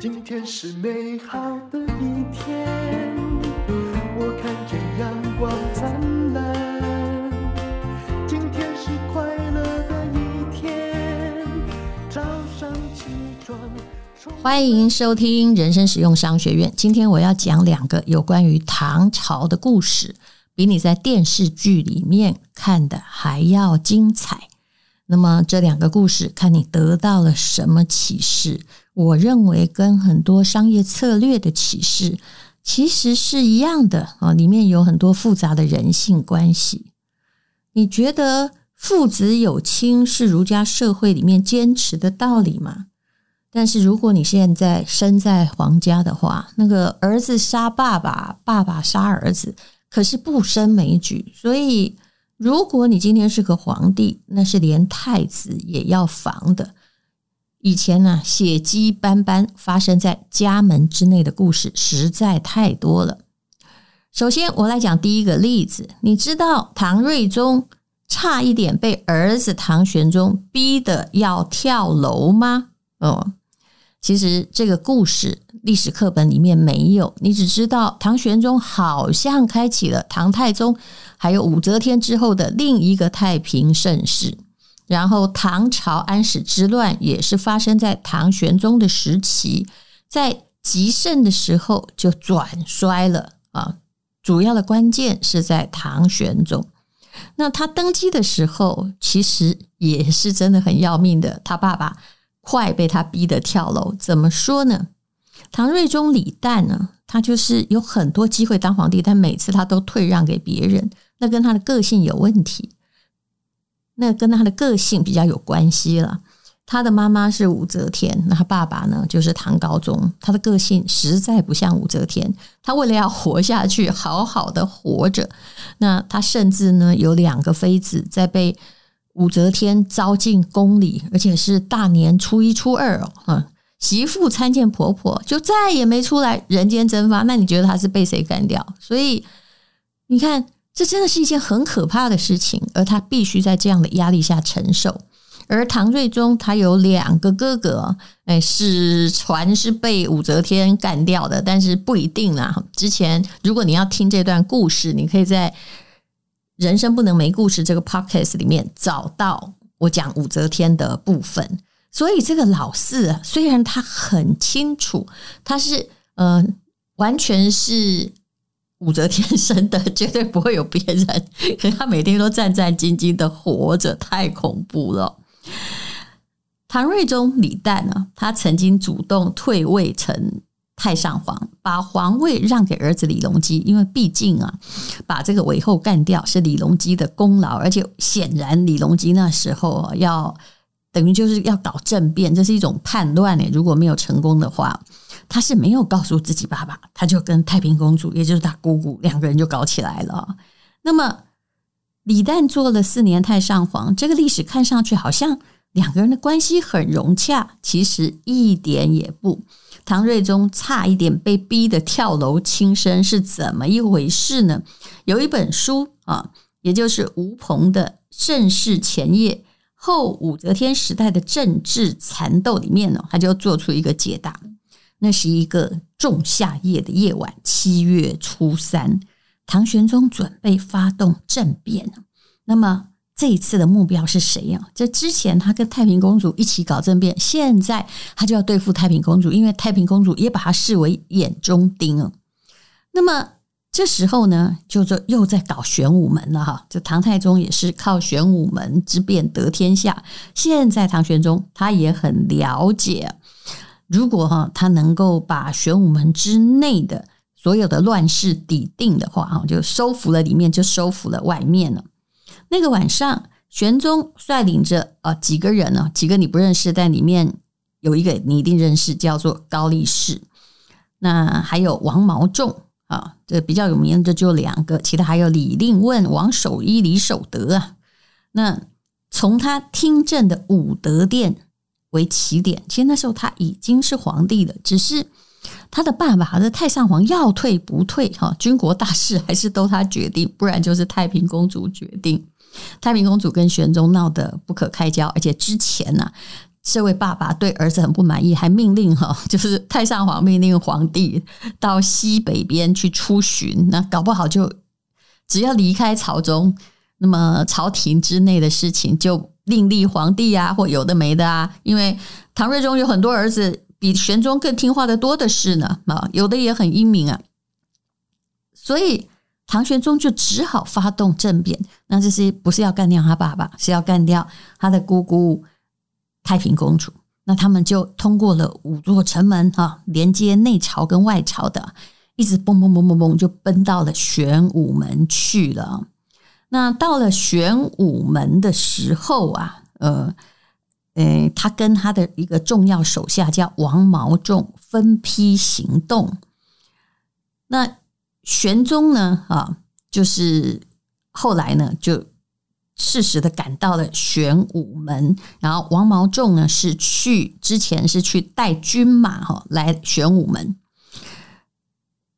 今天是美好的一天，我看见阳光灿烂。今天是快乐的一天，早上起床。欢迎收听人生实用商学院。今天我要讲两个有关于唐朝的故事，比你在电视剧里面看的还要精彩。那么这两个故事，看你得到了什么启示？我认为跟很多商业策略的启示其实是一样的啊，里面有很多复杂的人性关系。你觉得父子有亲是儒家社会里面坚持的道理吗？但是如果你现在身在皇家的话，那个儿子杀爸爸，爸爸杀儿子，可是不胜枚举。所以，如果你今天是个皇帝，那是连太子也要防的。以前呢，血迹斑斑发生在家门之内的故事实在太多了。首先，我来讲第一个例子。你知道唐睿宗差一点被儿子唐玄宗逼得要跳楼吗？哦，其实这个故事历史课本里面没有，你只知道唐玄宗好像开启了唐太宗还有武则天之后的另一个太平盛世。然后唐朝安史之乱也是发生在唐玄宗的时期，在极盛的时候就转衰了啊。主要的关键是在唐玄宗，那他登基的时候其实也是真的很要命的，他爸爸快被他逼得跳楼。怎么说呢？唐睿宗李旦呢，他就是有很多机会当皇帝，但每次他都退让给别人，那跟他的个性有问题。那跟他的个性比较有关系了。他的妈妈是武则天，那他爸爸呢就是唐高宗。他的个性实在不像武则天。他为了要活下去，好好的活着，那他甚至呢有两个妃子，在被武则天招进宫里，而且是大年初一、初二哦，嗯，媳妇参见婆婆，就再也没出来，人间蒸发。那你觉得他是被谁干掉？所以你看。这真的是一件很可怕的事情，而他必须在这样的压力下承受。而唐睿宗他有两个哥哥，哎，史传是被武则天干掉的，但是不一定啦。之前如果你要听这段故事，你可以在《人生不能没故事》这个 podcast 里面找到我讲武则天的部分。所以这个老四，虽然他很清楚，他是呃，完全是。武则天 生的，绝对不会有别人。可他每天都战战兢兢的活着，太恐怖了。唐睿宗李旦呢，他曾经主动退位成太上皇，把皇位让给儿子李隆基，因为毕竟啊，把这个韦后干掉是李隆基的功劳，而且显然李隆基那时候要等于就是要搞政变，这是一种叛乱呢，如果没有成功的话。他是没有告诉自己爸爸，他就跟太平公主，也就是他姑姑，两个人就搞起来了。那么李旦做了四年太上皇，这个历史看上去好像两个人的关系很融洽，其实一点也不。唐睿宗差一点被逼得跳楼轻生，是怎么一回事呢？有一本书啊，也就是吴鹏的《盛世前夜后武则天时代的政治缠斗》里面呢，他就做出一个解答。那是一个仲夏夜的夜晚，七月初三，唐玄宗准备发动政变。那么这一次的目标是谁呀？这之前他跟太平公主一起搞政变，现在他就要对付太平公主，因为太平公主也把他视为眼中钉。那么这时候呢，就又在搞玄武门了哈。这唐太宗也是靠玄武门之变得天下。现在唐玄宗他也很了解。如果哈他能够把玄武门之内的所有的乱世抵定的话，哈就收服了里面，就收服了外面了。那个晚上，玄宗率领着啊几个人呢，几个你不认识，但里面有一个你一定认识，叫做高力士。那还有王毛仲啊，这比较有名的就两个，其他还有李令问、王守一、李守德啊。那从他听政的武德殿为起点，其实那时候他已经是皇帝了，只是他的爸爸的太上皇要退不退哈，军国大事还是都他决定，不然就是太平公主决定。太平公主跟玄宗闹得不可开交，而且之前呢、啊，这位爸爸对儿子很不满意，还命令哈，就是太上皇命令皇帝到西北边去出巡。那搞不好就只要离开朝中，那么朝廷之内的事情就另立皇帝啊，或有的没的啊。因为唐睿宗有很多儿子，比玄宗更听话的多的是呢啊，有的也很英明啊。所以唐玄宗就只好发动政变。那这是不是要干掉他爸爸？是要干掉他的姑姑。太平公主，那他们就通过了五座城门哈，连接内朝跟外朝的，一直蹦蹦蹦蹦蹦，就奔到了玄武门去了。那到了玄武门的时候啊，呃，呃，他跟他的一个重要手下叫王毛仲分批行动。那玄宗呢，啊，就是后来呢，就。适时的赶到了玄武门，然后王毛仲呢是去之前是去带军马哈来玄武门。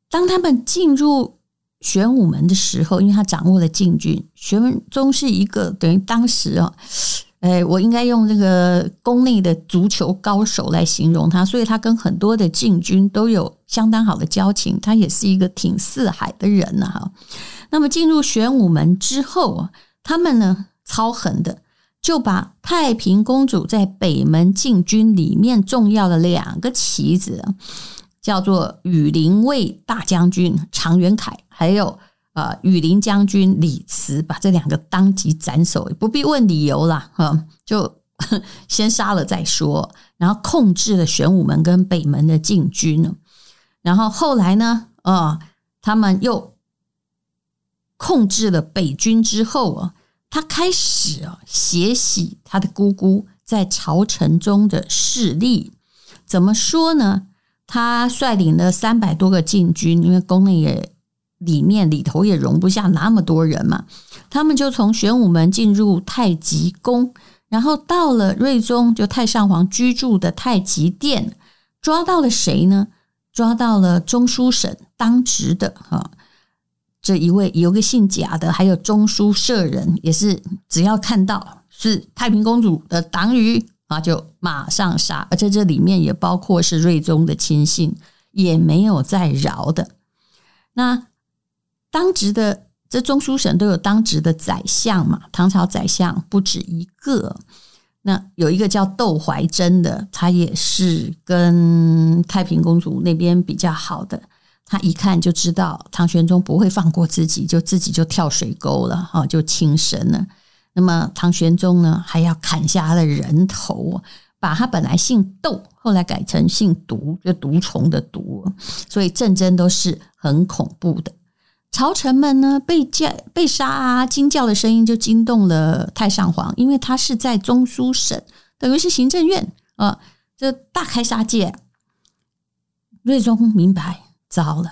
当他们进入玄武门的时候，因为他掌握了禁军，玄宗是一个等于当时啊，哎，我应该用这个宫内的足球高手来形容他，所以他跟很多的禁军都有相当好的交情，他也是一个挺四海的人呐哈。那么进入玄武门之后。他们呢，超狠的，就把太平公主在北门禁军里面重要的两个旗子，叫做羽林卫大将军常元凯，还有呃羽林将军李慈，把这两个当即斩首，不必问理由了，哈，就 先杀了再说。然后控制了玄武门跟北门的禁军，然后后来呢，啊，他们又。控制了北军之后啊，他开始啊血洗他的姑姑在朝臣中的势力。怎么说呢？他率领了三百多个禁军，因为宫内也里面里头也容不下那么多人嘛。他们就从玄武门进入太极宫，然后到了睿宗就太上皇居住的太极殿，抓到了谁呢？抓到了中书省当值的哈。这一位有个姓贾的，还有中书舍人，也是只要看到是太平公主的党羽啊，就马上杀。而且这里面也包括是睿宗的亲信，也没有再饶的。那当值的这中书省都有当值的宰相嘛，唐朝宰相不止一个。那有一个叫窦怀珍的，他也是跟太平公主那边比较好的。他一看就知道唐玄宗不会放过自己，就自己就跳水沟了，哈，就轻生了。那么唐玄宗呢，还要砍下他的人头，把他本来姓窦，后来改成姓毒，就毒虫的毒。所以战争都是很恐怖的。朝臣们呢，被叫被杀啊，惊叫的声音就惊动了太上皇，因为他是在中书省，等于是行政院啊，这大开杀戒。睿宗明白。糟了，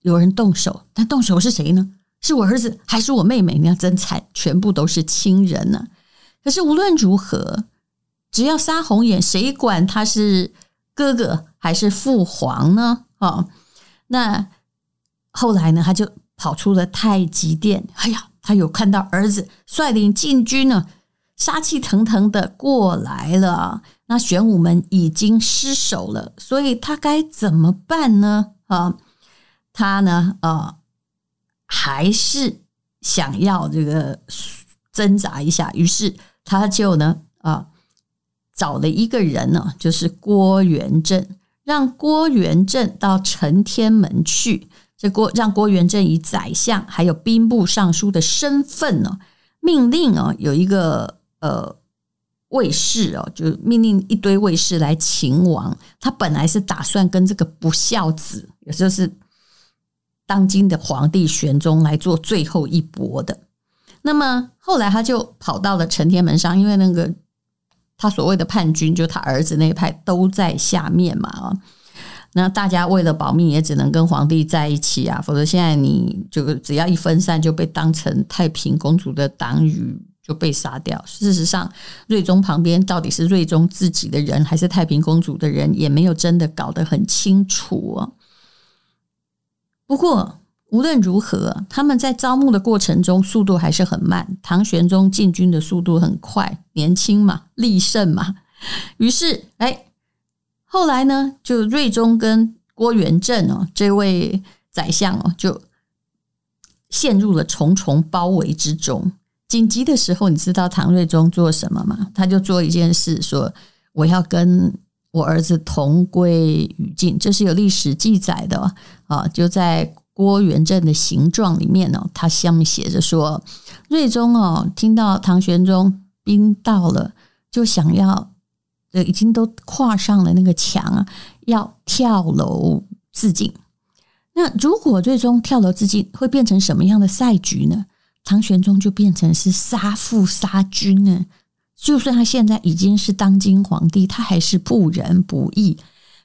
有人动手，但动手是谁呢？是我儿子还是我妹妹？你要真惨，全部都是亲人呢、啊。可是无论如何，只要杀红眼，谁管他是哥哥还是父皇呢？哦，那后来呢，他就跑出了太极殿。哎呀，他有看到儿子率领禁军呢，杀气腾腾的过来了。那玄武门已经失守了，所以他该怎么办呢？啊，他呢，啊，还是想要这个挣扎一下，于是他就呢，啊，找了一个人呢，就是郭元振，让郭元振到承天门去。这郭让郭元振以宰相还有兵部尚书的身份呢，命令啊，有一个呃。卫士哦，就命令一堆卫士来擒王。他本来是打算跟这个不孝子，也就是当今的皇帝玄宗来做最后一搏的。那么后来他就跑到了承天门上，因为那个他所谓的叛军，就他儿子那一派都在下面嘛。那大家为了保命，也只能跟皇帝在一起啊，否则现在你就只要一分散，就被当成太平公主的党羽。就被杀掉。事实上，睿宗旁边到底是睿宗自己的人，还是太平公主的人，也没有真的搞得很清楚哦。不过无论如何，他们在招募的过程中速度还是很慢。唐玄宗进军的速度很快，年轻嘛，力盛嘛，于是，哎，后来呢，就瑞宗跟郭元振哦，这位宰相哦，就陷入了重重包围之中。紧急的时候，你知道唐睿宗做什么吗？他就做一件事，说我要跟我儿子同归于尽，这是有历史记载的啊，就在。郭元振的形状里面呢，他下面写着说：“睿宗哦，听到唐玄宗兵到了，就想要，呃，已经都跨上了那个墙啊，要跳楼自尽。那如果最终跳楼自尽，会变成什么样的赛局呢？唐玄宗就变成是杀父杀君呢。就算他现在已经是当今皇帝，他还是不仁不义。”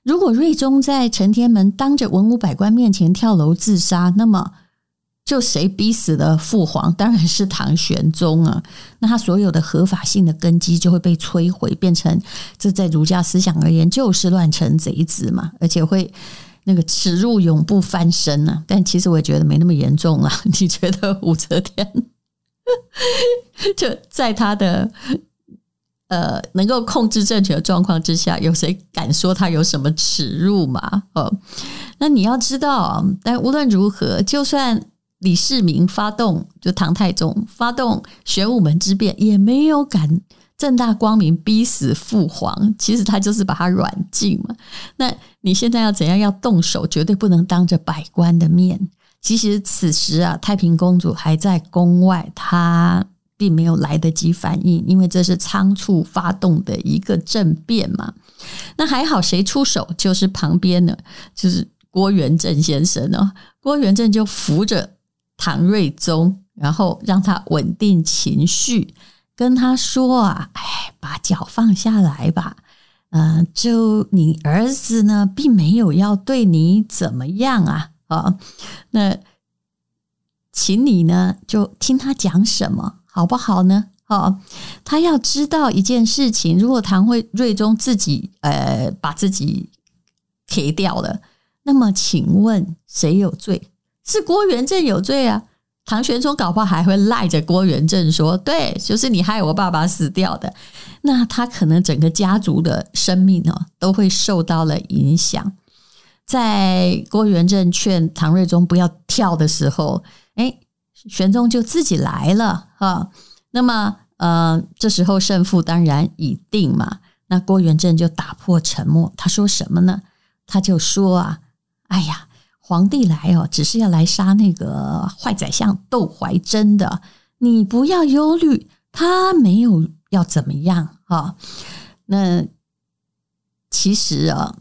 如果睿宗在承天门当着文武百官面前跳楼自杀，那么就谁逼死了父皇？当然是唐玄宗啊！那他所有的合法性的根基就会被摧毁，变成这在儒家思想而言就是乱臣贼子嘛，而且会那个耻辱永不翻身呢、啊。但其实我也觉得没那么严重啊。你觉得武则天 就在他的？呃，能够控制政权的状况之下，有谁敢说他有什么耻辱嘛？哦，那你要知道，但无论如何，就算李世民发动，就唐太宗发动玄武门之变，也没有敢正大光明逼死父皇。其实他就是把他软禁嘛。那你现在要怎样？要动手，绝对不能当着百官的面。其实此时啊，太平公主还在宫外，她。并没有来得及反应，因为这是仓促发动的一个政变嘛。那还好，谁出手？就是旁边的，就是郭元振先生哦。郭元振就扶着唐睿宗，然后让他稳定情绪，跟他说啊：“哎，把脚放下来吧。嗯、就你儿子呢，并没有要对你怎么样啊。啊，那请你呢，就听他讲什么。”好不好呢？哦，他要知道一件事情：如果唐慧睿宗自己呃把自己 K 掉了，那么请问谁有罪？是郭元振有罪啊！唐玄宗搞不好还会赖着郭元振说：“对，就是你害我爸爸死掉的。”那他可能整个家族的生命哦都会受到了影响。在郭元振劝唐睿宗不要跳的时候，诶玄宗就自己来了哈，那么呃，这时候胜负当然已定嘛。那郭元振就打破沉默，他说什么呢？他就说啊，哎呀，皇帝来哦，只是要来杀那个坏宰相窦怀真的，你不要忧虑，他没有要怎么样哈。那其实啊，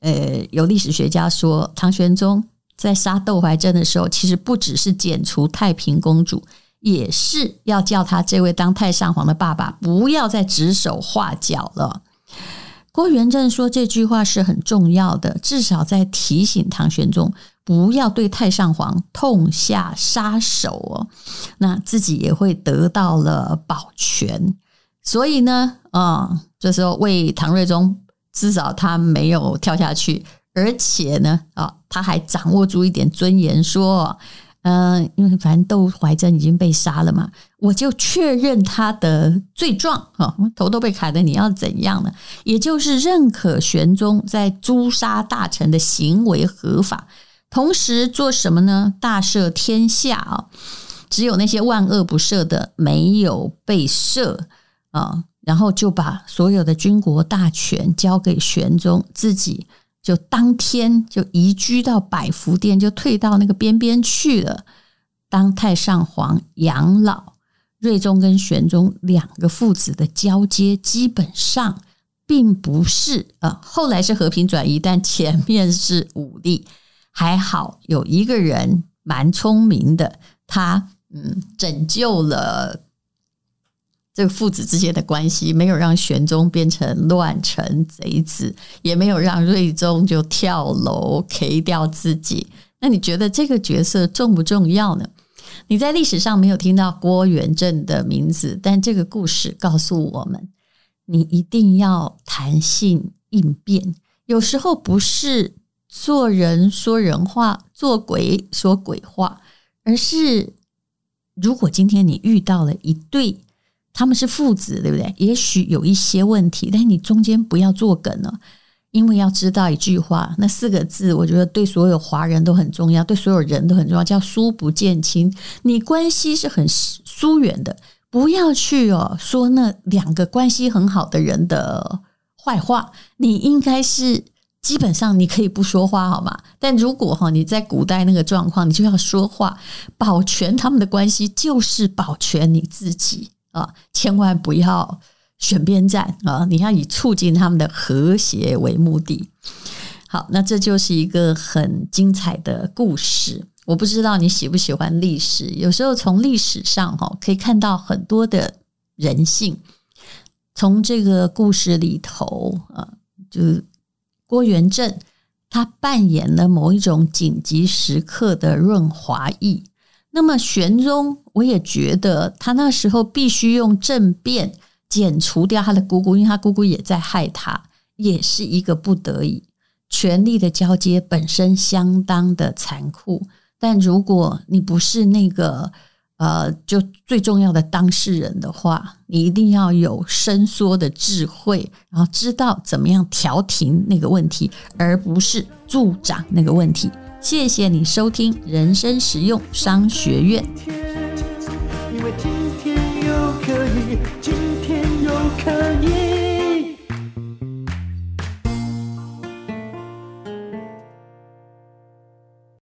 呃，有历史学家说唐玄宗。在杀窦怀真的时候，其实不只是剪除太平公主，也是要叫他这位当太上皇的爸爸不要再指手画脚了。郭元振说这句话是很重要的，至少在提醒唐玄宗不要对太上皇痛下杀手哦，那自己也会得到了保全。所以呢，啊，这时候为唐睿宗，至少他没有跳下去。而且呢，啊，他还掌握住一点尊严，说，嗯，因为反正窦怀真已经被杀了嘛，我就确认他的罪状啊，头都被砍了，你要怎样呢？也就是认可玄宗在诛杀大臣的行为合法，同时做什么呢？大赦天下啊，只有那些万恶不赦的没有被赦啊，然后就把所有的军国大权交给玄宗自己。就当天就移居到百福殿，就退到那个边边去了，当太上皇养老。睿宗跟玄宗两个父子的交接，基本上并不是呃，后来是和平转移，但前面是武力。还好有一个人蛮聪明的，他嗯拯救了。这个父子之间的关系没有让玄宗变成乱臣贼子，也没有让睿宗就跳楼 K 掉自己。那你觉得这个角色重不重要呢？你在历史上没有听到郭元振的名字，但这个故事告诉我们，你一定要弹性应变。有时候不是做人说人话，做鬼说鬼话，而是如果今天你遇到了一对。他们是父子，对不对？也许有一些问题，但你中间不要作梗了，因为要知道一句话，那四个字，我觉得对所有华人都很重要，对所有人都很重要，叫“疏不见亲”。你关系是很疏远的，不要去哦说那两个关系很好的人的坏话。你应该是基本上你可以不说话，好吗？但如果哈你在古代那个状况，你就要说话，保全他们的关系，就是保全你自己。啊，千万不要选边站啊！你要以促进他们的和谐为目的。好，那这就是一个很精彩的故事。我不知道你喜不喜欢历史，有时候从历史上哈可以看到很多的人性。从这个故事里头啊，就是郭元振他扮演了某一种紧急时刻的润滑液。那么玄宗，我也觉得他那时候必须用政变剪除掉他的姑姑，因为他姑姑也在害他，也是一个不得已。权力的交接本身相当的残酷，但如果你不是那个呃，就最重要的当事人的话，你一定要有伸缩的智慧，然后知道怎么样调停那个问题，而不是助长那个问题。谢谢你收听人生实用商学院。因为